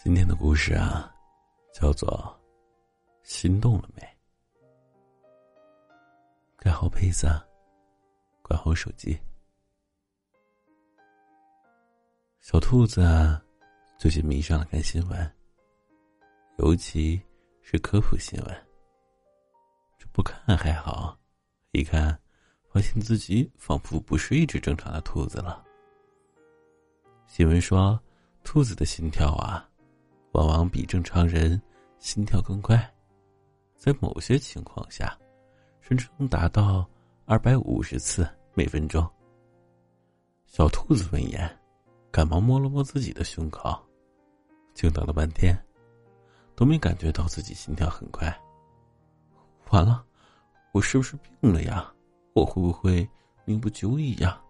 今天的故事啊，叫做《心动了没》。盖好被子，关好手机。小兔子啊，最近迷上了看新闻，尤其是科普新闻。这不看还好，一看，发现自己仿佛不是一只正常的兔子了。新闻说，兔子的心跳啊。往往比正常人心跳更快，在某些情况下，甚至能达到二百五十次每分钟。小兔子闻言，赶忙摸了摸自己的胸口，静等了半天，都没感觉到自己心跳很快。完了，我是不是病了呀？我会不会命不久矣呀？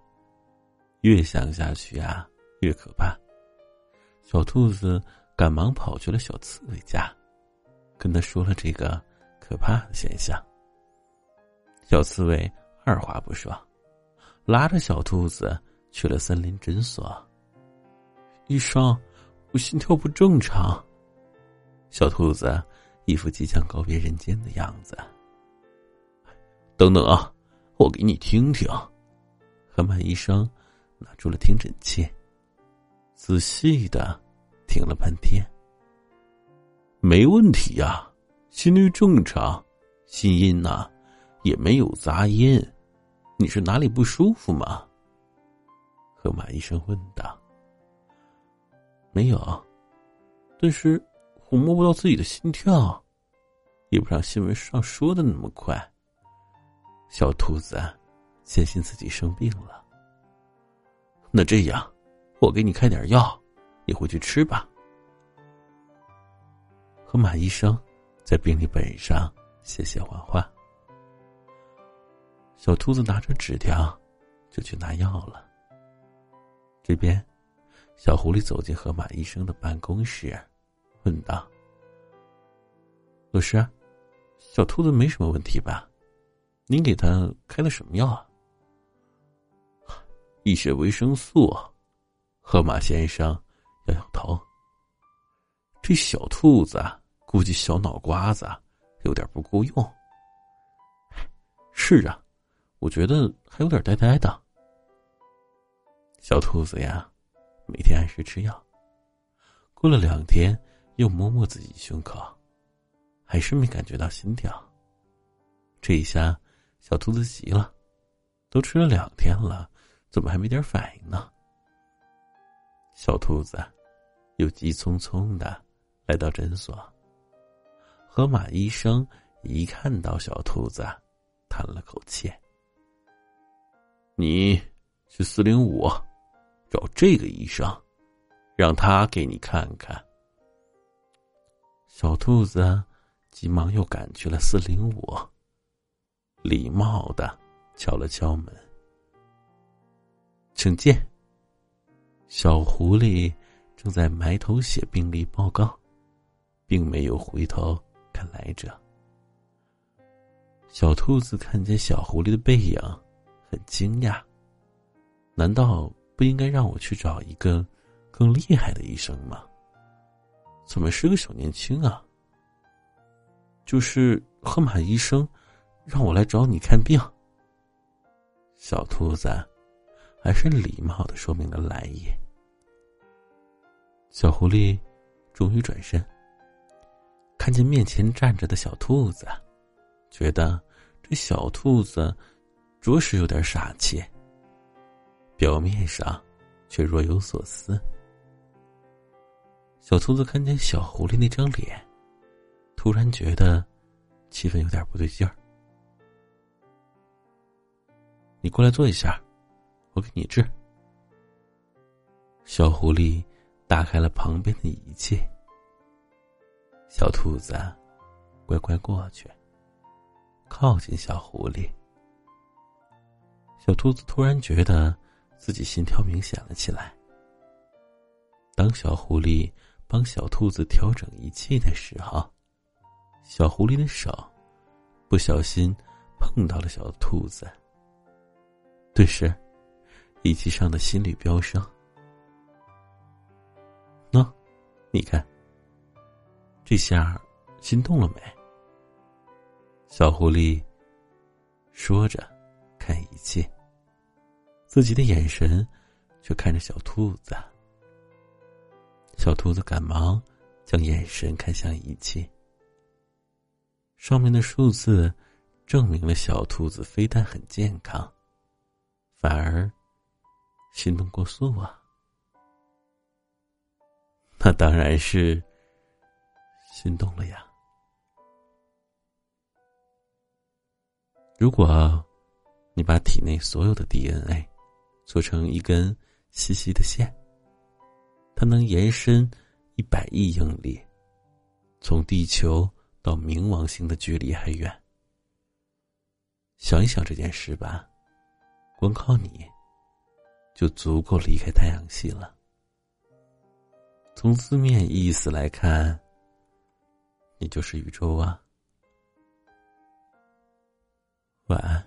越想下去啊，越可怕。小兔子。赶忙跑去了小刺猬家，跟他说了这个可怕的现象。小刺猬二话不说，拉着小兔子去了森林诊所。医生，我心跳不正常。小兔子一副即将告别人间的样子。等等啊，我给你听听。河马医生拿出了听诊器，仔细的。听了半天，没问题呀，心率正常，心音呐也没有杂音，你是哪里不舒服吗？河马医生问道。没有，但是我摸不到自己的心跳，也不像新闻上说的那么快。小兔子坚信自己生病了，那这样，我给你开点药。你回去吃吧。河马医生在病历本上写写画画。小兔子拿着纸条就去拿药了。这边，小狐狸走进河马医生的办公室，问道：“老师，小兔子没什么问题吧？您给他开的什么药啊？”一些维生素。河马先生。摇摇头。这小兔子估计小脑瓜子有点不够用。是啊，我觉得还有点呆呆的。小兔子呀，每天按时吃药。过了两天，又摸摸自己胸口，还是没感觉到心跳。这一下，小兔子急了，都吃了两天了，怎么还没点反应呢？小兔子。又急匆匆的来到诊所。河马医生一看到小兔子，叹了口气：“你去四零五找这个医生，让他给你看看。”小兔子急忙又赶去了四零五，礼貌的敲了敲门：“请进。”小狐狸。正在埋头写病历报告，并没有回头看来者。小兔子看见小狐狸的背影，很惊讶。难道不应该让我去找一个更厉害的医生吗？怎么是个小年轻啊？就是河马医生，让我来找你看病。小兔子还是礼貌的说明了来意。小狐狸终于转身，看见面前站着的小兔子，觉得这小兔子着实有点傻气，表面上却若有所思。小兔子看见小狐狸那张脸，突然觉得气氛有点不对劲儿。你过来坐一下，我给你治。小狐狸。打开了旁边的仪器，小兔子乖乖过去，靠近小狐狸。小兔子突然觉得自己心跳明显了起来。当小狐狸帮小兔子调整仪器的时候，小狐狸的手不小心碰到了小兔子，顿时仪器上的心率飙升。你看，这下心动了没？小狐狸说着，看仪器，自己的眼神却看着小兔子。小兔子赶忙将眼神看向仪器，上面的数字证明了小兔子非但很健康，反而心动过速啊！那当然是。心动了呀！如果你把体内所有的 DNA 做成一根细细的线，它能延伸一百亿英里，从地球到冥王星的距离还远。想一想这件事吧，光靠你就足够离开太阳系了。从字面意思来看。你就是宇宙啊！晚安。